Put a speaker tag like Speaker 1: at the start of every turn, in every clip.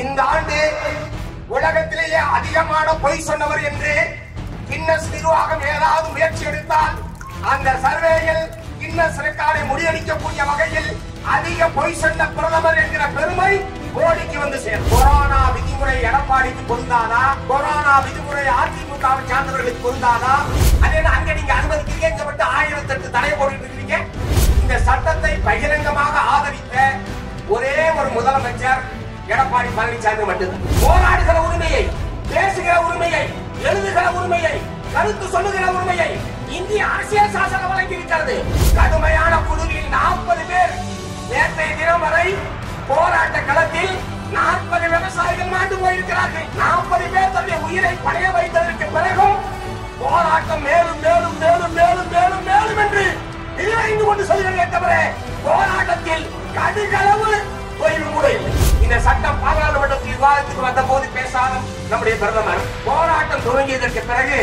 Speaker 1: இந்த ஆண்டு உலகத்திலேயே அதிகமான பொய் சொன்னவர் என்று கின்னஸ் நிர்வாகம் ஏதாவது முயற்சி எடுத்தால் அந்த சர்வேயில் கின்னஸ் ரெக்கார்டை முறியடிக்கக்கூடிய வகையில் அதிக பொய் சொன்ன பிரதமர் என்கிற பெருமை மோடிக்கு வந்து சேரும். கொரோனா விதிமுறை எடப்பாடிக்கு பொருந்தாதா? கொரோனா விதிமுறை அதிமுகவை சார்ந்தவர்களுக்கு பொருந்தாதா? அதே அங்க நீங்க அனுமதிக்கிறீங்க இங்க மட்டும் ஆயிரத்தி எட்டு தடை போட்டுட்டு இந்த சட்டத்தை பகிரங்கமாக ஆதரித்த ஒரே ஒரு முதலமைச்சர் எடப்பாடி பழனிசாமி மட்டும்தான் போராடுகிற உரிமையை பேசுகிற உரிமையை எழுதுகிற உரிமையை கருத்து சொல்லுகிற உரிமையை இந்திய அரசியல் சாசனம் வழங்கியிருக்கிறது கடுமையான குழுவில் நாற்பது பேர் நேற்றைய தினம் வரை போராட்ட களத்தில் நாற்பது விவசாயிகள் மாண்டு போயிருக்கிறார்கள். நாற்பது பேர் தன்னுடைய உயிரை பணைய வைத்ததற்கு பிறகும் போராட்டம் மேலும் மேலும் மேலும் மேலும் மேலும் மேலும் என்று விரிவடைந்து கொண்டு சொல்கிறேன் தவிர போராட்டத்தில் கடுகளவு ஓய்வு கூட இல்லை. இந்த சட்டம் பாராளுமன்றத்தில் விவாதத்துக்கு வந்த போது பேசாத நம்முடைய பிரதமர் போராட்டம் துவங்கியதற்கு பிறகு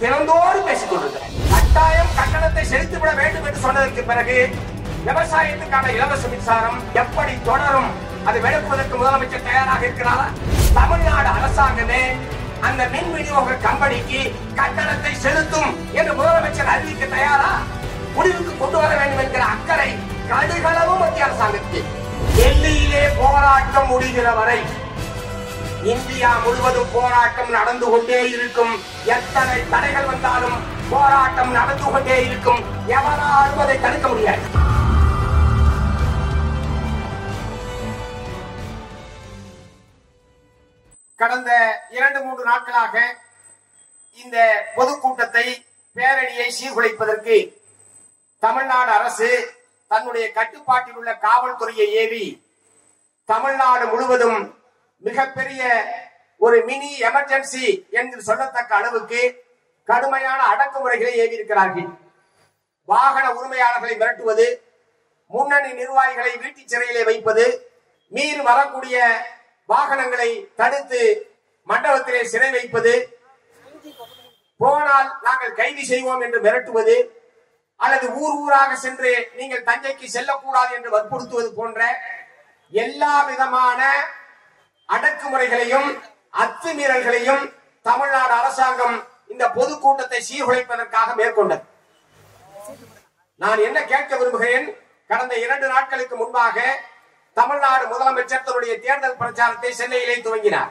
Speaker 1: தினந்தோறும் பேசிக் கொண்டிருக்கிறார். கட்டாயம் கட்டணத்தை செலுத்திவிட வேண்டும் என்று சொன்னதற்கு பிறகு விவசாயத்துக்கான இலவச மின்சாரம் எப்படி தொடரும் அதை விளக்குவதற்கு முதலமைச்சர் தயாராக இருக்கிறாரா? தமிழ்நாடு அரசாங்கமே அந்த மின் விநியோக கம்பெனிக்கு கட்டணத்தை செலுத்தும் என்று முதலமைச்சர் அறிவிக்க தயாரா? முடிவுக்கு கொண்டு வர வேண்டும் என்கிற அக்கறை கடுகளவு மத்திய அரசாங்கத்துக்கு. டெல்லியிலே போராட்டம் முடிகிற வரை இந்தியா முழுவதும் போராட்டம் நடந்து கொண்டே இருக்கும். எத்தனை தடைகள் வந்தாலும் போராட்டம் நடந்து கொண்டே இருக்கும். எவராலும் அதை தடுக்க முடியாது. கடந்த இரண்டு மூன்று நாட்களாக இந்த பொதுக்கூட்டத்தை பேரணியை சீர்குலைப்பதற்கு தமிழ்நாடு அரசு தன்னுடைய கட்டுப்பாட்டில் உள்ள காவல்துறையை ஏவி தமிழ்நாடு முழுவதும் மிகப்பெரிய ஒரு மினி எமர்ஜென்சி என்று சொல்லத்தக்க அளவுக்கு கடுமையான அடக்குமுறைகளை ஏவி இருக்கிறார்கள் வாகன உரிமையாளர்களை மிரட்டுவது முன்னணி நிர்வாகிகளை வீட்டு சிறையிலே வைப்பது மீறி வரக்கூடிய வாகனங்களை தடுத்து மண்டபத்திலே சிறை வைப்பது போனால் நாங்கள் கைது செய்வோம் என்று மிரட்டுவது அல்லது ஊர் ஊராக சென்று நீங்கள் தஞ்சைக்கு செல்லக்கூடாது என்று வற்புறுத்துவது போன்ற எல்லா விதமான அடக்குமுறைகளையும் அத்துமீறல்களையும் தமிழ்நாடு அரசாங்கம் இந்த பொதுக்கூட்டத்தை சீர்குலைப்பதற்காக மேற்கொண்டது. நான் என்ன கேட்க விரும்புகிறேன்? கடந்த இரண்டு நாட்களுக்கு முன்பாக தமிழ்நாடு முதலமைச்சர் தன்னுடைய தேர்தல் பிரச்சாரத்தை சென்னையிலே துவங்கினார்.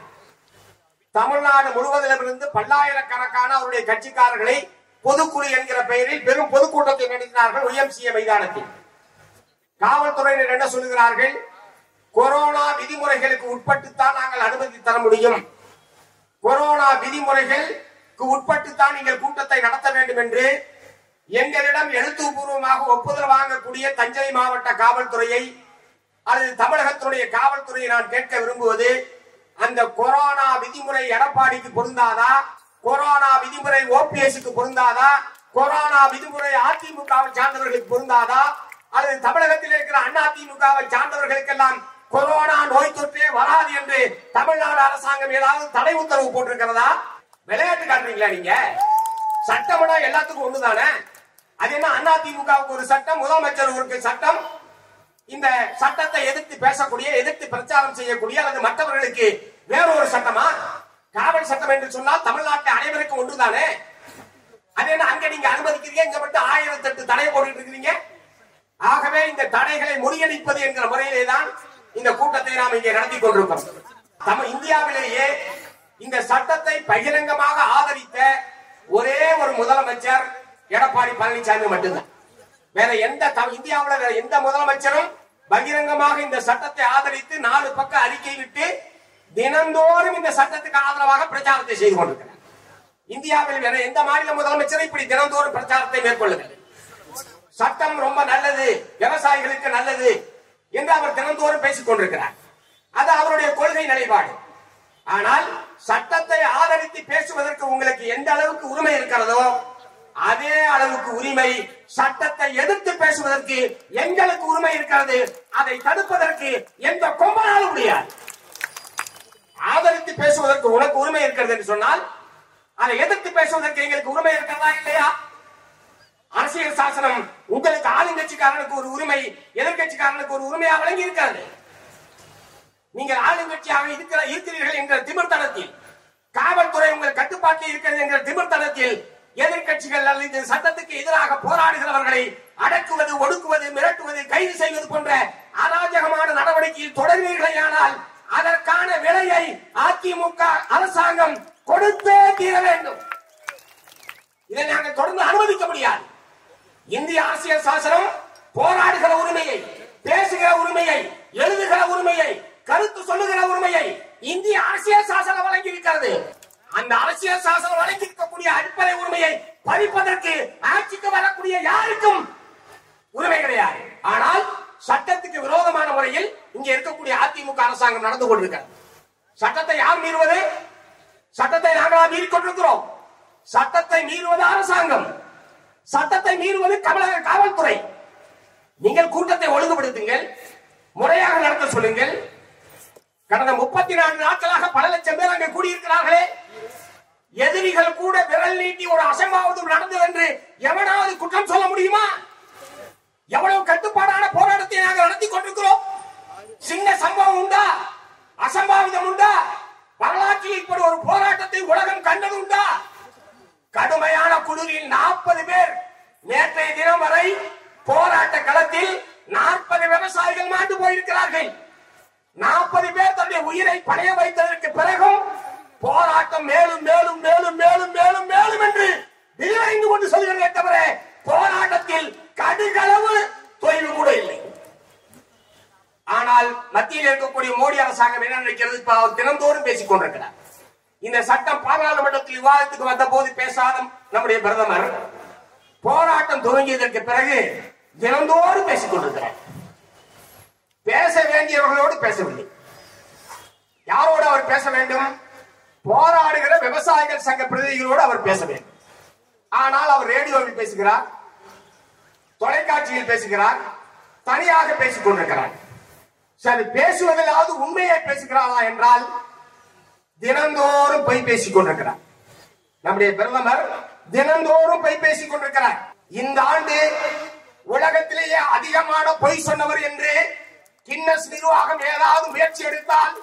Speaker 1: தமிழ்நாடு முழுவதிலிருந்து பல்லாயிரக்கணக்கான அவருடைய கட்சிக்காரர்களை பொதுக்குழு என்கிற பெயரில் பெரும் பொதுக்கூட்டத்தை நடத்தினார்கள் ஒய்எம்சிஏ மைதானத்தில். காவல்துறையினர் என்ன சொல்லுகிறார்கள்? கொரோனா விதிமுறைகளுக்கு உட்பட்டுத்தான் நாங்கள் அனுமதி தர முடியும். கொரோனா விதிமுறைகளுக்கு உட்பட்டுத்தான் நீங்கள் கூட்டத்தை நடத்த வேண்டும் என்று எங்களிடம் எழுத்துப்பூர்வமாக ஒப்புதல் வாங்கக்கூடிய தஞ்சை மாவட்ட காவல்துறையை அல்லது தமிழகத்துடைய காவல்துறையை நான் கேட்க விரும்புவது அந்த கொரோனா விதிமுறை எடப்பாடிக்கு பொருந்தாதா? கொரோனா விதிமுறை ஓபிஎஸ்க்கு பொருந்தாதா? கொரோனா விதிமுறை அதிமுகவை சார்ந்தவர்களுக்கு பொருந்தாதா? அல்லது தமிழகத்தில் இருக்கிற அதிமுகவை சார்ந்தவர்களுக்கெல்லாம் கொரோனா நோய் தொற்றே வராது என்று தமிழ்நாடு அரசாங்கம் ஏதாவது தடை உத்தரவு போட்டிருக்கிறதா? விளையாட்டு காட்டுறீங்களா நீங்க? சட்டம்னா எல்லாத்துக்கும் ஒண்ணுதானே? அது என்ன அதிமுகவுக்கு ஒரு சட்டம் முதலமைச்சர் ஒரு சட்டம்? இந்த சட்டத்தை எதிர்த்து பேசக்கூடிய எதிர்த்து பிரச்சாரம் செய்யக்கூடிய அல்லது மற்றவர்களுக்கு வேற ஒரு சட்டமா? காவல் சட்டம் என்று சொன்னால் தமிழ்நாட்டில் அனைவருக்கும் ஒன்றுதானே? அது என்ன அங்க நீங்க அனுமதிக்கிறீங்க? இங்க மட்டும் ஆயிரத்தி எட்டு தடை போட்டுட்டு இருக்கிறீங்க? ஆகவே இந்த தடைகளை முறியடிப்பது என்கிற முறையிலே தான் இந்த கூட்டத்தை நாம் இங்கே நடத்தி கொண்டிருக்கோம் நம்ம இந்தியாவிலேயே இந்த சட்டத்தை பகிரங்கமாக ஆதரித்த ஒரே ஒரு முதலமைச்சர் எடப்பாடி பழனிசாமி மட்டும்தான். வேற எந்த த- வேற எந்த முதலமைச்சரும் பகிரங்கமாக இந்த சட்டத்தை ஆதரித்து நாலு பக்கம் அறிக்கை விட்டு தினந்தோறும் இந்த சட்டத்துக்கு ஆதரவாக பிரச்சாரத்தை செய்து கொண்டிருக்கிறார். இந்தியாவில் வேற எந்த மாநில முதலமைச்சரும் இப்படி தினந்தோறும் பிரச்சாரத்தை மேற்கொள்ளுகிறது சட்டம் ரொம்ப நல்லது விவசாயிகளுக்கு நல்லது என்று அவர் தினந்தோறும் பேசிக் கொண்டிருக்கிறார். அது அவருடைய கொள்கை நிலைப்பாடு. ஆனால் சட்டத்தை ஆதரித்து பேசுவதற்கு உங்களுக்கு எந்த அளவுக்கு உரிமை இருக்கிறதோ அதே அளவுக்கு உரிமை சட்டத்தை எதிர்த்து பேசுவதற்கு எங்களுக்கு உரிமை இருக்கிறது. அதை தடுப்பதற்கு எந்த கொம்பனாலும் முடியாது. ஆதரித்து பேசுவதற்கு உனக்கு உரிமை இருக்கிறது என்று சொன்னால் அதை எதிர்த்து பேசுவதற்கு எங்களுக்கு உரிமை இருக்கிறதா இல்லையா? அரசியல் சாசனம் உங்களுக்கு ஆளுங்கட்சிக்காரனுக்கு ஒரு உரிமை எதிர்கட்சிக்காரனுக்கு ஒரு உரிமையா வழங்கி இருக்காது நீங்கள் ஆளுங்கட்சியாக இருக்கிற இருக்கிறீர்கள் என்ற திமிர்த்தனத்தில் காவல்துறை உங்கள் கட்டுப்பாட்டில் இருக்கிறது என்ற திமிர்த்தனத்தில் எதிர்க்கட்சிகள் அல்லது சட்டத்துக்கு எதிராக போராடுகிறவர்களை அடக்குவது ஒடுக்குவது மிரட்டுவது கைது செய்வது போன்ற அராஜகமான நடவடிக்கையில் தொடர்வீர்களேயானால் அதற்கான விலையை அதிமுக அரசாங்கம் கொடுத்தே தீர வேண்டும். இதை நாங்கள் தொடர்ந்து அனுமதிக்க முடியாது. இந்திய அரசியல் சாசனம் போராடுகிற உரிமையை பேசுகிற உரிமையை எழுதுகிற உரிமையை கருத்து சொல்லுகிற உரிமையை இந்திய அரசியல் சாசனம் வழங்கி இருக்கிறது அந்த அரசியல் சாசனம் வழங்கி இருக்கக்கூடிய அடிப்படை உரிமையை பறிப்பதற்கு ஆட்சிக்கு வரக்கூடிய யாருக்கும் உரிமை கிடையாது. ஆனால் சட்டத்துக்கு விரோதமான முறையில் இங்க இருக்கக்கூடிய அதிமுக அரசாங்கம் நடந்து கொண்டிருக்கிறது. சட்டத்தை யார் மீறுவது? சட்டத்தை நாங்களா மீறிக்கொண்டிருக்கிறோம். சட்டத்தை மீறுவது அரசாங்கம். சட்டத்தை மீறுவது தமிழக காவல்துறை. நீங்கள் கூட்டத்தை ஒழுங்குபடுத்துங்கள். முறையாக நடத்த சொல்லுங்கள். கடந்த முப்பத்தி நான்கு நாட்களாக பல லட்சம் பேர் அங்கே கூடியிருக்கிறார்களே. எதிரிகள் கூட விரல் நீட்டி ஒரு அசம்பாவதும் நடந்தது என்று எவனாவது குற்றம் சொல்ல முடியுமா? எவ்வளவு கட்டுப்பாடான போராட்டத்தை நாங்கள் நடத்தி கொண்டிருக்கிறோம்? சின்ன சம்பவம் உண்டா? அசம்பாவிதம் உண்டா? வரலாற்றில் இப்படி ஒரு போராட்டத்தை உலகம் கண்டது உண்டா? கடுமையான குளிரில் நாற்பது பேர் நேற்றைய தினம் வரை போராட்ட களத்தில் நாற்பது விவசாயிகள் மாண்டு போயிருக்கிறார்கள். நாற்பது பேர் தன்னுடைய உயிரை பணைய வைத்ததற்கு பிறகும் போராட்டம் மேலும் மேலும் மேலும் மேலும் மேலும் மேலும் என்று விரிவடைந்து கொண்டு சொல்கிறேன் தவிர போராட்டத்தில் கடுகளவு தொய்வு கூட இல்லை. ஆனால் மத்தியில் இருக்கக்கூடிய மோடி அரசாங்கம் என்ன நினைக்கிறது? இப்ப அவர் தினந்தோறும் பேசிக் கொண்டிருக்கிறார். இந்த சட்டம் பாராளுமன்றத்தில் விவாதத்துக்கு வந்த போது பேசாத நம்முடைய பிரதமர். போராட்டம் துவங்கியதற்கு பிறகு தினந்தோறும் பேசிக் கொண்டிருக்கிறார். பேச வேண்டியவர்களோடு பேசவில்லை. யாரோடு அவர் பேச வேண்டும்? போராடுகிற விவசாயிகள் சங்க பிரதிநிதிகளோடு அவர் பேச வேண்டும். ஆனால் அவர் ரேடியோவில் பேசுகிறார். தொலைக்காட்சியில் பேசுகிறார் தனியாக பேசிக் கொண்டிருக்கிறார். சரி பேசுவதிலாவது உண்மையை பேசுகிறாரா என்றால் தினந்தோறும் பொய் பேசிக் கொண்டிருக்கிறார். நம்முடைய பிரதமர் தினந்தோறும் பொய் பேசிக் கொண்டிருக்கிறார். இந்த ஆண்டு உலகத்திலேயே அதிகமான பொய் சொன்னவர் என்று கின்னஸ் நிர்வாகம் ஏதாவது முயற்சி எடுத்தால்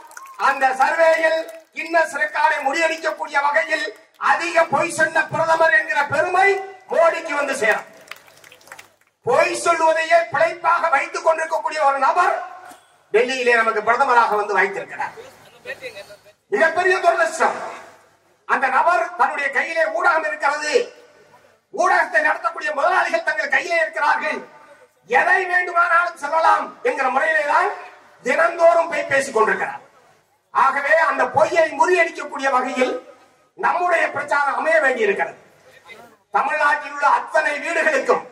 Speaker 1: அந்த சர்வேயில் கின்னஸ் ரெக்கார்டை முறியடிக்கக்கூடிய வகையில் அதிக பொய் சொன்ன பிரதமர் என்கிற பெருமை மோடிக்கு வந்து சேரும். பொய் சொல்லுவதையே பிழைப்பாக வைத்துக் கொண்டிருக்கக்கூடிய ஒரு நபர் டெல்லியிலே நமக்கு பிரதமராக வந்து வைத்திருக்கிறார் மிகப்பெரிய துரதிருஷ்டம். அந்த நபர் தன்னுடைய கையிலே ஊடகம் இருக்கிறது. ஊடகத்தை நடத்தக்கூடிய முதலாளிகள் தங்கள் கையிலே இருக்கிறார்கள். எதை வேண்டுமானாலும் சொல்லலாம் என்கிற முறையிலே தான் தினந்தோறும் போய் பேசிக் கொண்டிருக்கிறார். ஆகவே அந்த பொய்யை முறியடிக்கக்கூடிய வகையில் நம்முடைய பிரச்சாரம் அமைய வேண்டியிருக்கிறது. தமிழ்நாட்டில் உள்ள அத்தனை வீடுகளுக்கும்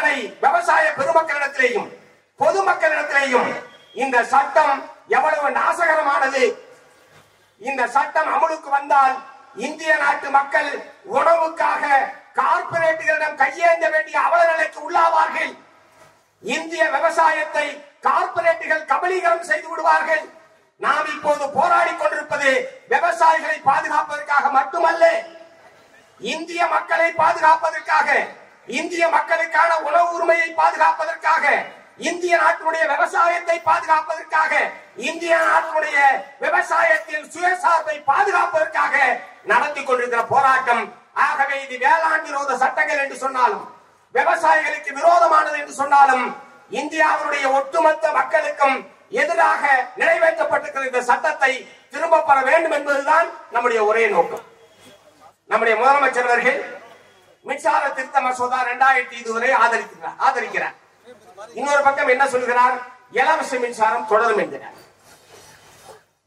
Speaker 1: அத்தனை விவசாய பெருமக்களிடத்திலேயும் பொதுமக்களிடத்திலேயும் இந்த சட்டம் எவ்வளவு நாசகரமானது. இந்த சட்டம் அமலுக்கு வந்தால் இந்திய நாட்டு மக்கள் உணவுக்காக கார்பரேட்டுகளிடம் கையேந்த வேண்டிய அவல நிலைக்கு உள்ளாவார்கள். இந்திய விவசாயத்தை கார்பரேட்டுகள் கபலீகரம் செய்து விடுவார்கள். நாம் இப்போது போராடி கொண்டிருப்பது விவசாயிகளை பாதுகாப்பதற்காக மட்டுமல்ல இந்திய மக்களை பாதுகாப்பதற்காக இந்திய மக்களுக்கான உணவு உரிமையை பாதுகாப்பதற்காக இந்திய நாட்டினுடைய விவசாயத்தை பாதுகாப்பதற்காக இந்திய நாட்டினுடைய விவசாயத்தில் சுயசார்பை பாதுகாப்பதற்காக நடத்தி கொண்டிருக்கிற போராட்டம். ஆகவே இது வேளாண் விரோத சட்டங்கள் என்று சொன்னாலும் விவசாயிகளுக்கு விரோதமானது என்று சொன்னாலும் இந்தியாவினுடைய ஒட்டுமொத்த மக்களுக்கும் எதிராக நிறைவேற்றப்பட்டிருக்கிற இந்த சட்டத்தை திரும்ப பெற வேண்டும் என்பதுதான் நம்முடைய ஒரே நோக்கம். நம்முடைய முதலமைச்சர் அவர்கள் மின்சார திருத்த மசோதா இரண்டாயிரத்தி இதுவரை ஆதரிக்கிறார் ஆதரிக்கிறார். இன்னொரு பக்கம் என்ன சொல்கிறார்? இலவச மின்சாரம் தொடரும் என்கிறார்.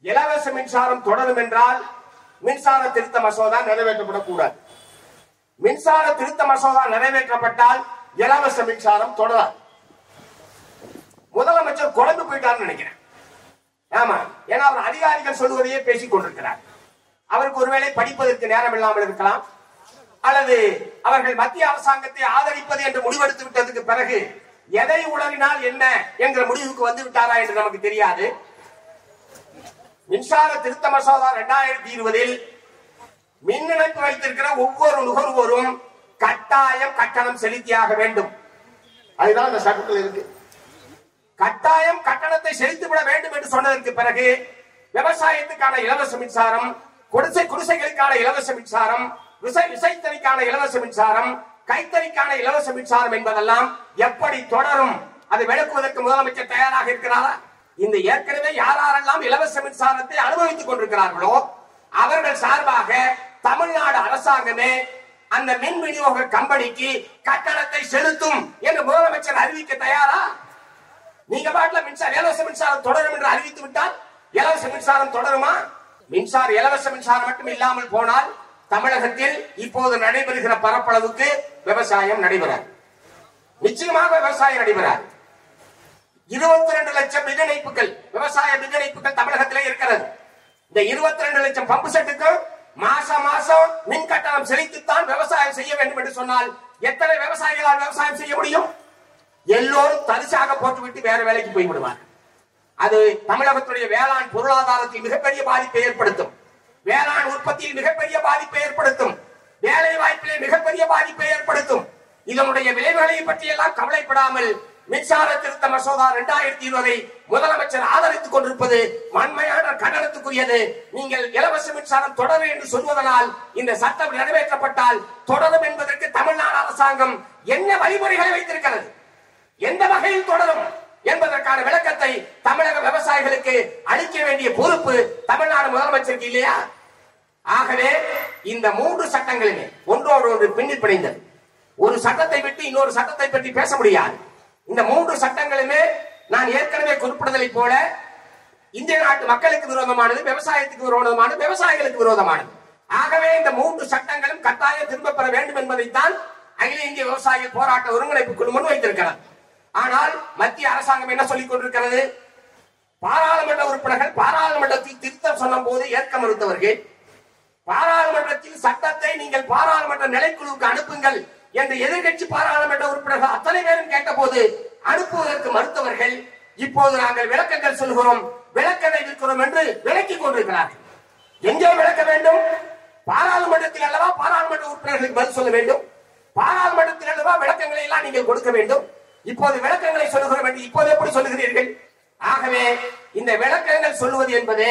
Speaker 1: இலவச மின்சாரம் தொடரும் என்றால் மின்சார திருத்த மசோதா நிறைவேற்றப்படக்கூடாது. மின்சார திருத்த மசோதா நிறைவேற்றப்பட்டால் இலவச மின்சாரம் தொடராது. முதலமைச்சர் குழம்பு போயிட்டார்னு நினைக்கிறேன். ஆமா ஏன்னா அவர் அதிகாரிகள் சொல்லுவதையே பேசிக் கொண்டிருக்கிறார். அவருக்கு ஒருவேளை படிப்பதற்கு நேரம் இல்லாமல் இருக்கலாம். அல்லது அவர்கள் மத்திய அரசாங்கத்தை ஆதரிப்பது என்று முடிவெடுத்து விட்டதுக்கு பிறகு எதை உளறினால் என்ன என்கிற முடிவுக்கு வந்து விட்டாரா என்று நமக்கு தெரியாது. மின்சார திருத்த மசோதா இரண்டாயிரத்தி இருபதில் மின் இணைப்பு வைத்திருக்கிற ஒவ்வொரு நுகர்வோரும் கட்டாயம் கட்டணம் செலுத்தியாக வேண்டும். அதுதான் அந்த சட்டத்தில் இருக்கு. கட்டாயம் கட்டணத்தை செலுத்தி விட வேண்டும் என்று சொன்னதற்கு பிறகு விவசாயத்துக்கான இலவச மின்சாரம் குடிசை குடிசைகளுக்கான இலவச மின்சாரம் விசை விசைத்தறிக்கான இலவச மின்சாரம் கைத்தறிக்கான இலவச மின்சாரம் என்பதெல்லாம் எப்படி தொடரும்? அதை விளக்குவதற்கு முதலமைச்சர் தயாராக இருக்கிறாரா? இந்த ஏற்கனவே யாரெல்லாம் இலவச மின்சாரத்தை அனுபவித்துக் கொண்டிருக்கிறார்களோ அவர்கள் சார்பாக தமிழ்நாடு அரசாங்கமே அந்த மின் விநியோக கம்பெனிக்கு கட்டணத்தை செலுத்தும் என்று முதலமைச்சர் அறிவிக்க தயாரா? நீங்க பாட்டுல மின்சாரம் இலவச மின்சாரம் தொடரும் என்று அறிவித்து விட்டால் இலவச மின்சாரம் தொடருமா? மின்சார இலவச மின்சாரம் மட்டும் இல்லாமல் போனால் தமிழகத்தில் இப்போது நடைபெறுகிற பரப்பளவுக்கு விவசாயம் நடைபெறாது. நிச்சயமாக விவசாயம் நடைபெறாது. இருபத்தி ரெண்டு லட்சம் மின் இணைப்புகள் விவசாய மின் இணைப்புகள் தமிழகத்திலே இருக்கிறது. இந்த இருபத்தி ரெண்டு லட்சம் பம்பு செட்டுக்கு மாசம் மாசம் மின் கட்டணம் செலுத்தித்தான் விவசாயம் செய்ய வேண்டும் என்று சொன்னால் எத்தனை விவசாயிகளால் விவசாயம் செய்ய முடியும்? எல்லோரும் தரிசாக போட்டுவிட்டு வேற வேலைக்கு போய் விடுவார் அது தமிழகத்துடைய வேளாண் பொருளாதாரத்தில் மிகப்பெரிய பாதிப்பை ஏற்படுத்தும். வேளாண் உற்பத்தியில் மிகப்பெரிய பாதிப்பை ஏற்படுத்தும். வேலை வாய்ப்பிலே மிகப்பெரிய பாதிப்பை ஏற்படுத்தும். இதனுடைய விளைவுகளை பற்றி எல்லாம் கவலைப்படாமல் மின்சார திருத்த மசோதா இரண்டாயிரத்தி இருபதை முதலமைச்சர் ஆதரித்துக் கொண்டிருப்பது வன்மையான கண்டனத்துக்குரியது. நீங்கள் இலவச மின்சாரம் தொடரும் என்று சொல்வதனால் இந்த சட்டம் நிறைவேற்றப்பட்டால் தொடரும் என்பதற்கு தமிழ்நாடு அரசாங்கம் என்ன வழிமுறைகளை வைத்திருக்கிறது? எந்த வகையில் தொடரும்? என்பதற்கான விளக்கத்தை தமிழக விவசாயிகளுக்கு அளிக்க வேண்டிய பொறுப்பு தமிழ்நாடு முதலமைச்சருக்கு இல்லையா? ஆகவே இந்த மூன்று சட்டங்களுமே ஒன்றோடு ஒன்று பின்னி பிணைந்தது. ஒரு சட்டத்தை விட்டு இன்னொரு சட்டத்தை பற்றி பேச முடியாது. இந்த மூன்று சட்டங்களுமே நான் ஏற்கனவே குறிப்பிடுதலை போல இந்திய நாட்டு மக்களுக்கு விரோதமானது விவசாயத்துக்கு விரோதமானது விவசாயிகளுக்கு விரோதமானது. ஆகவே இந்த மூன்று சட்டங்களும் கட்டாயம் திரும்ப பெற வேண்டும் என்பதைத்தான் அகில இந்திய விவசாய போராட்ட ஒருங்கிணைப்பு குழு முன்வைத்திருக்கிறார் ஆனால் மத்திய அரசாங்கம் என்ன சொல்லிக் கொண்டிருக்கிறது? பாராளுமன்ற உறுப்பினர்கள் பாராளுமன்றத்தில் திருத்தம் சொல்லும் போது ஏற்க மறுத்தவர்கள் பாராளுமன்றத்தில் சட்டத்தை நீங்கள் பாராளுமன்ற நிலைக்குழுவுக்கு அனுப்புங்கள் என்று எதிர்கட்சி பாராளுமன்ற உறுப்பினர்கள் அத்தனை பேரும் கேட்டபோது அனுப்புவதற்கு மறுத்தவர்கள் இப்போது நாங்கள் விளக்கங்கள் சொல்கிறோம் விளக்கத்தை இருக்கிறோம் என்று விளக்கிக் கொண்டிருக்கிறார்கள். எங்கே விளக்க வேண்டும்? பாராளுமன்றத்தில் அல்லவா பாராளுமன்ற உறுப்பினர்களுக்கு பதில் சொல்ல வேண்டும்? பாராளுமன்றத்தில் அல்லவா விளக்கங்களை எல்லாம் நீங்கள் கொடுக்க வேண்டும்? இப்போது விளக்கங்களை சொல்லுகிறோம் என்று இப்போது எப்படி சொல்லுகிறீர்கள்? ஆகவே இந்த விளக்கங்கள் சொல்லுவது என்பது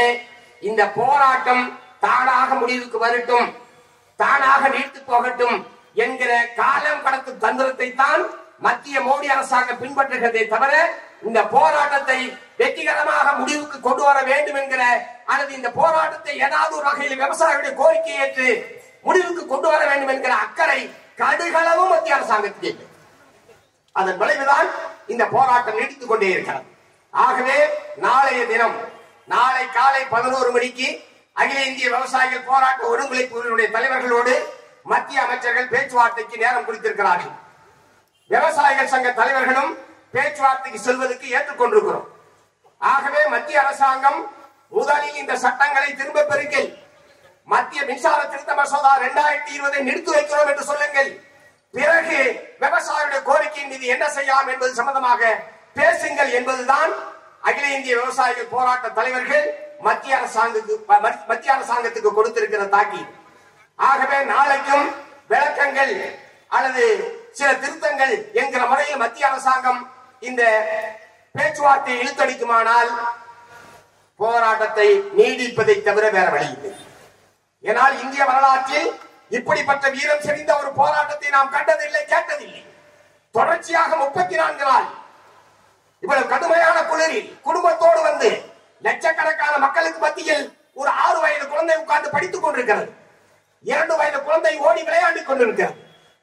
Speaker 1: இந்த போராட்டம் தானாக முடிவுக்கு வரட்டும் தானாக நீர்த்து போகட்டும் என்கிற காலம் கடத்தும் தந்திரத்தை தான் மத்திய மோடி அரசாங்கம் பின்பற்றுகிறதே தவிர இந்த போராட்டத்தை வெற்றிகரமாக முடிவுக்கு கொண்டு வர வேண்டும் என்கிற அல்லது இந்த போராட்டத்தை ஏதாவது ஒரு வகையில் விவசாயிகளுடைய கோரிக்கை ஏற்று முடிவுக்கு கொண்டு வர வேண்டும் என்கிற அக்கறை கடுகளவும் மத்திய அரசாங்கத்துக்கு அதன் விளைவுதான் இந்த போராட்டம் நீடித்துக் கொண்டே இருக்கிறது. ஆகவே நாளைய தினம் நாளை காலை பதினோரு மணிக்கு அகில இந்திய விவசாயிகள் போராட்ட ஒருங்கிணைப்புகளுடைய தலைவர்களோடு மத்திய அமைச்சர்கள் பேச்சுவார்த்தைக்கு நேரம் குறித்திருக்கிறார்கள் விவசாயிகள் சங்க தலைவர்களும் பேச்சுவார்த்தைக்கு செல்வதற்கு ஏற்றுக்கொண்டிருக்கிறோம். ஆகவே மத்திய அரசாங்கம் முதலில் இந்த சட்டங்களை திரும்ப பெருக்கில் மத்திய மின்சார திருத்த மசோதா இரண்டாயிரத்தி இருபதை நிறுத்தி வைக்கிறோம் என்று சொல்லுங்கள். பிறகு விவசாயியுடைய கோரிக்கையின் மீது என்ன செய்யலாம் என்பது சம்பந்தமாக பேசுங்கள் என்பதுதான் அகில இந்திய விவசாயிகள் போராட்ட தலைவர்கள் மத்திய அரசாங்கத்துக்கு மத்திய அரசாங்கத்துக்கு கொடுத்திருக்கிற தாக்கி. ஆகவே நாளைக்கும் விளக்கங்கள் அல்லது சில திருத்தங்கள் என்கிற முறையில் மத்திய அரசாங்கம் இந்த பேச்சுவார்த்தையை இழுத்தடிக்குமானால் போராட்டத்தை நீடிப்பதை தவிர வேற வழி இல்லை. ஏனால் இந்திய வரலாற்றில் இப்படிப்பட்ட வீரம் செறிந்த ஒரு போராட்டத்தை நாம் கண்டதில்லை கேட்டதில்லை. தொடர்ச்சியாக முப்பத்தி நான்கு நாள் இவ்வளவு கடுமையான குளிரில் குடும்பத்தோடு வந்து லட்சக்கணக்கான மக்களுக்கு மத்தியில் ஒரு ஆறு வயது குழந்தை உட்கார்ந்து படித்துக் கொண்டிருக்கிறது. இரண்டு வயது குழந்தை ஓடி விளையாண்டு கொண்டிருக்கிறது.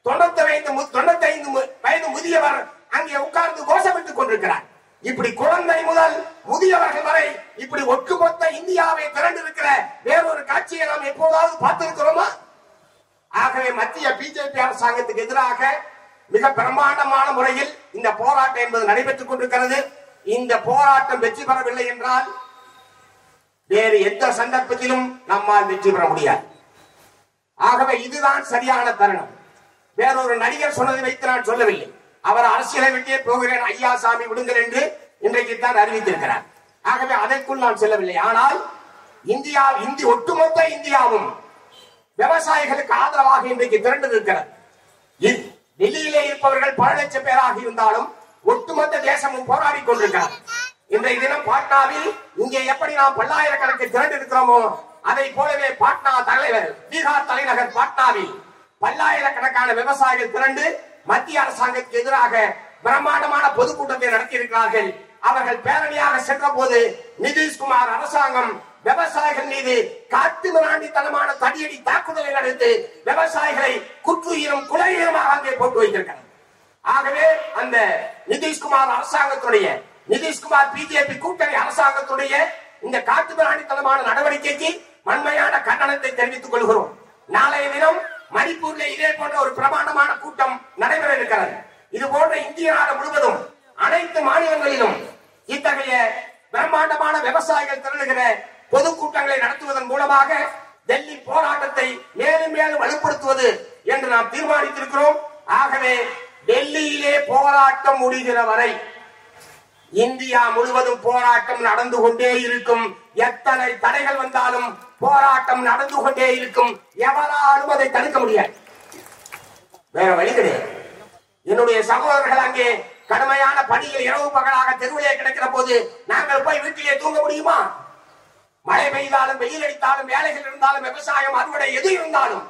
Speaker 1: தொண்ணூத்தி ஐந்து மு- தொண்ணூத்தி ஐந்து மு- வயது முதியவர் அங்கே உட்கார்ந்து கோஷமிட்டுக் கொண்டிருக்கிறார். இப்படி குழந்தை முதல் முதியவர்கள் வரை இப்படி ஒட்டுமொத்த இந்தியாவை திரண்டிருக்கிற வேறொரு காட்சியை நாம் எப்போதாவது பார்த்திருக்கிறோமா? ஆகவே மத்திய பிஜேபி அரசாங்கத்துக்கு எதிராக மிக பிரம்மாண்டமான முறையில் இந்த போராட்டம் என்பது நடைபெற்றுக் கொண்டிருக்கிறது. இந்த போராட்டம் வெற்றி பெறவில்லை என்றால் வேறு எந்த சந்தர்ப்பத்திலும் நம்மால் வெற்றி பெற முடியாது. ஆகவே இதுதான் சரியான தருணம். வேறொரு நடிகர் சொன்னதை வைத்து நான் சொல்லவில்லை. அவர் அரசியலை விட்டே போகிறேன் ஐயா சாமி விடுங்கள் என்று இன்றைக்கு தான் அறிவித்திருக்கிறார். ஆகவே அதற்குள் நான் செல்லவில்லை. ஆனால் இந்தியா இந்தி ஒட்டுமொத்த இந்தியாவும் விவசாயிகளுக்கு ஆதரவாக இன்றைக்கு திரண்டு நிற்கிறது. டெல்லியிலே இருப்பவர்கள் பல லட்சம் பேராக இருந்தாலும் ஒட்டுமொத்த தேசமும் போராடி கொண்டிருக்கிறார் இன்றைய தினம் பாட்னாவில் இங்கே எப்படி நாம் பல்லாயிரக்கணக்கு திரண்டு இருக்கிறோமோ அதை போலவே பாட்னா தலைவர் பீகார் தலைநகர் பாட்னாவில் பல்லாயிரக்கணக்கான விவசாயிகள் திரண்டு மத்திய அரசாங்கத்துக்கு எதிராக பிரம்மாண்டமான பொதுக்கூட்டத்தை நடத்தி இருக்கிறார்கள் அவர்கள் பேரணியாக சென்ற போது நிதிஷ்குமார் அரசாங்கம் விவசாயிகள் மீது காட்டு மிராண்டித்தனமான தடியடி தாக்குதலை நடத்தி விவசாயிகளை குற்றுயிரும் குலையுமாக அங்கே போட்டு வைத்திருக்கிறார் ஆகவே அந்த நிதிஷ்குமார் அரசாங்கத்துடைய நிதிஷ்குமார் பிஜேபி கூட்டணி அரசாங்கத்துடைய இந்த காத்து மிராண்டித்தனமான நடவடிக்கைக்கு வன்மையான கண்டனத்தை தெரிவித்துக் கொள்கிறோம். நாளைய தினம் மணிப்பூர்ல இதே போன்ற ஒரு பிரமாண்டமான கூட்டம் நடைபெற இருக்கிறது. இது போன்ற இந்திய நாடு முழுவதும் அனைத்து மாநிலங்களிலும் இத்தகைய பிரம்மாண்டமான விவசாயிகள் திரளுகிற பொதுக்கூட்டங்களை நடத்துவதன் மூலமாக டெல்லி போராட்டத்தை மேலும் மேலும் வலுப்படுத்துவது என்று நாம் தீர்மானித்திருக்கிறோம். ஆகவே டெல்லியிலே போராட்டம் முடிகிற வரை இந்தியா முழுவதும் போராட்டம் நடந்து கொண்டே இருக்கும். எத்தனை தடைகள் வந்தாலும் போராட்டம் நடந்து கொண்டே இருக்கும். எவராலும் அதை தடுக்க முடியாது. வேற வழி கிடையாது. என்னுடைய சகோதரர்கள் அங்கே கடுமையான பணியில் இரவு பகலாக தெருவிலே கிடக்கிற போது நாங்கள் போய் வீட்டிலே தூங்க முடியுமா? மழை பெய்தாலும் வெயில் அடித்தாலும் வேலைகள் இருந்தாலும் விவசாயம் அறுவடை எது இருந்தாலும்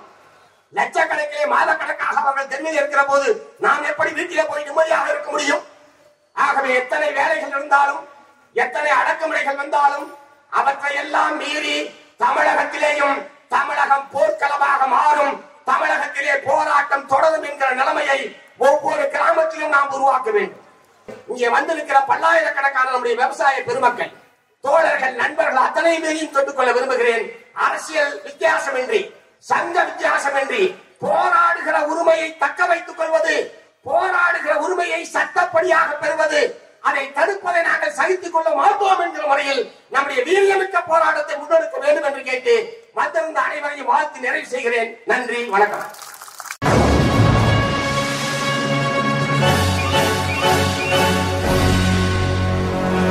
Speaker 1: லட்சக்கணக்கிலே மாதக்கணக்காக அவர்கள் தெருவில் இருக்கிற போது நாம் எப்படி வீட்டிலே போய் நிம்மதியாக இருக்க முடியும்? ஆகவே எத்தனை வேலைகள் இருந்தாலும் எத்தனை அடக்குமுறைகள் வந்தாலும் அவற்றை எல்லாம் மீறி தமிழகத்திலேயும் தமிழகம் போர்க்களமாக மாறும் தமிழகத்திலே போராட்டம் தொடரும் என்கிற நிலைமையை ஒவ்வொரு கிராமத்திலும் நாம் உருவாக்க வேண்டும். இங்கே வந்திருக்கிற பல்லாயிரக்கணக்கான நம்முடைய விவசாய பெருமக்கள் தோழர்கள் நண்பர்கள் அத்தனை பேரையும் தொட்டுக்கொள்ள விரும்புகிறேன். அரசியல் வித்தியாசமின்றி சங்க வித்தியாசமின்றி போராடுகிற உரிமையை தக்க வைத்துக் கொள்வது போராடுகிற உரிமையை சட்டப்படியாக பெறுவது அதை தடுப்பதை நாங்கள் சகித்துக் கொள்ள மாட்டோம் என்கிற முறையில் நம்முடைய வீரியமிக்க போராட்டத்தை முன்னெடுக்க வேண்டும் என்று கேட்டு வந்திருந்த அனைவரையும் வாழ்த்து நிறைவு செய்கிறேன். நன்றி வணக்கம்.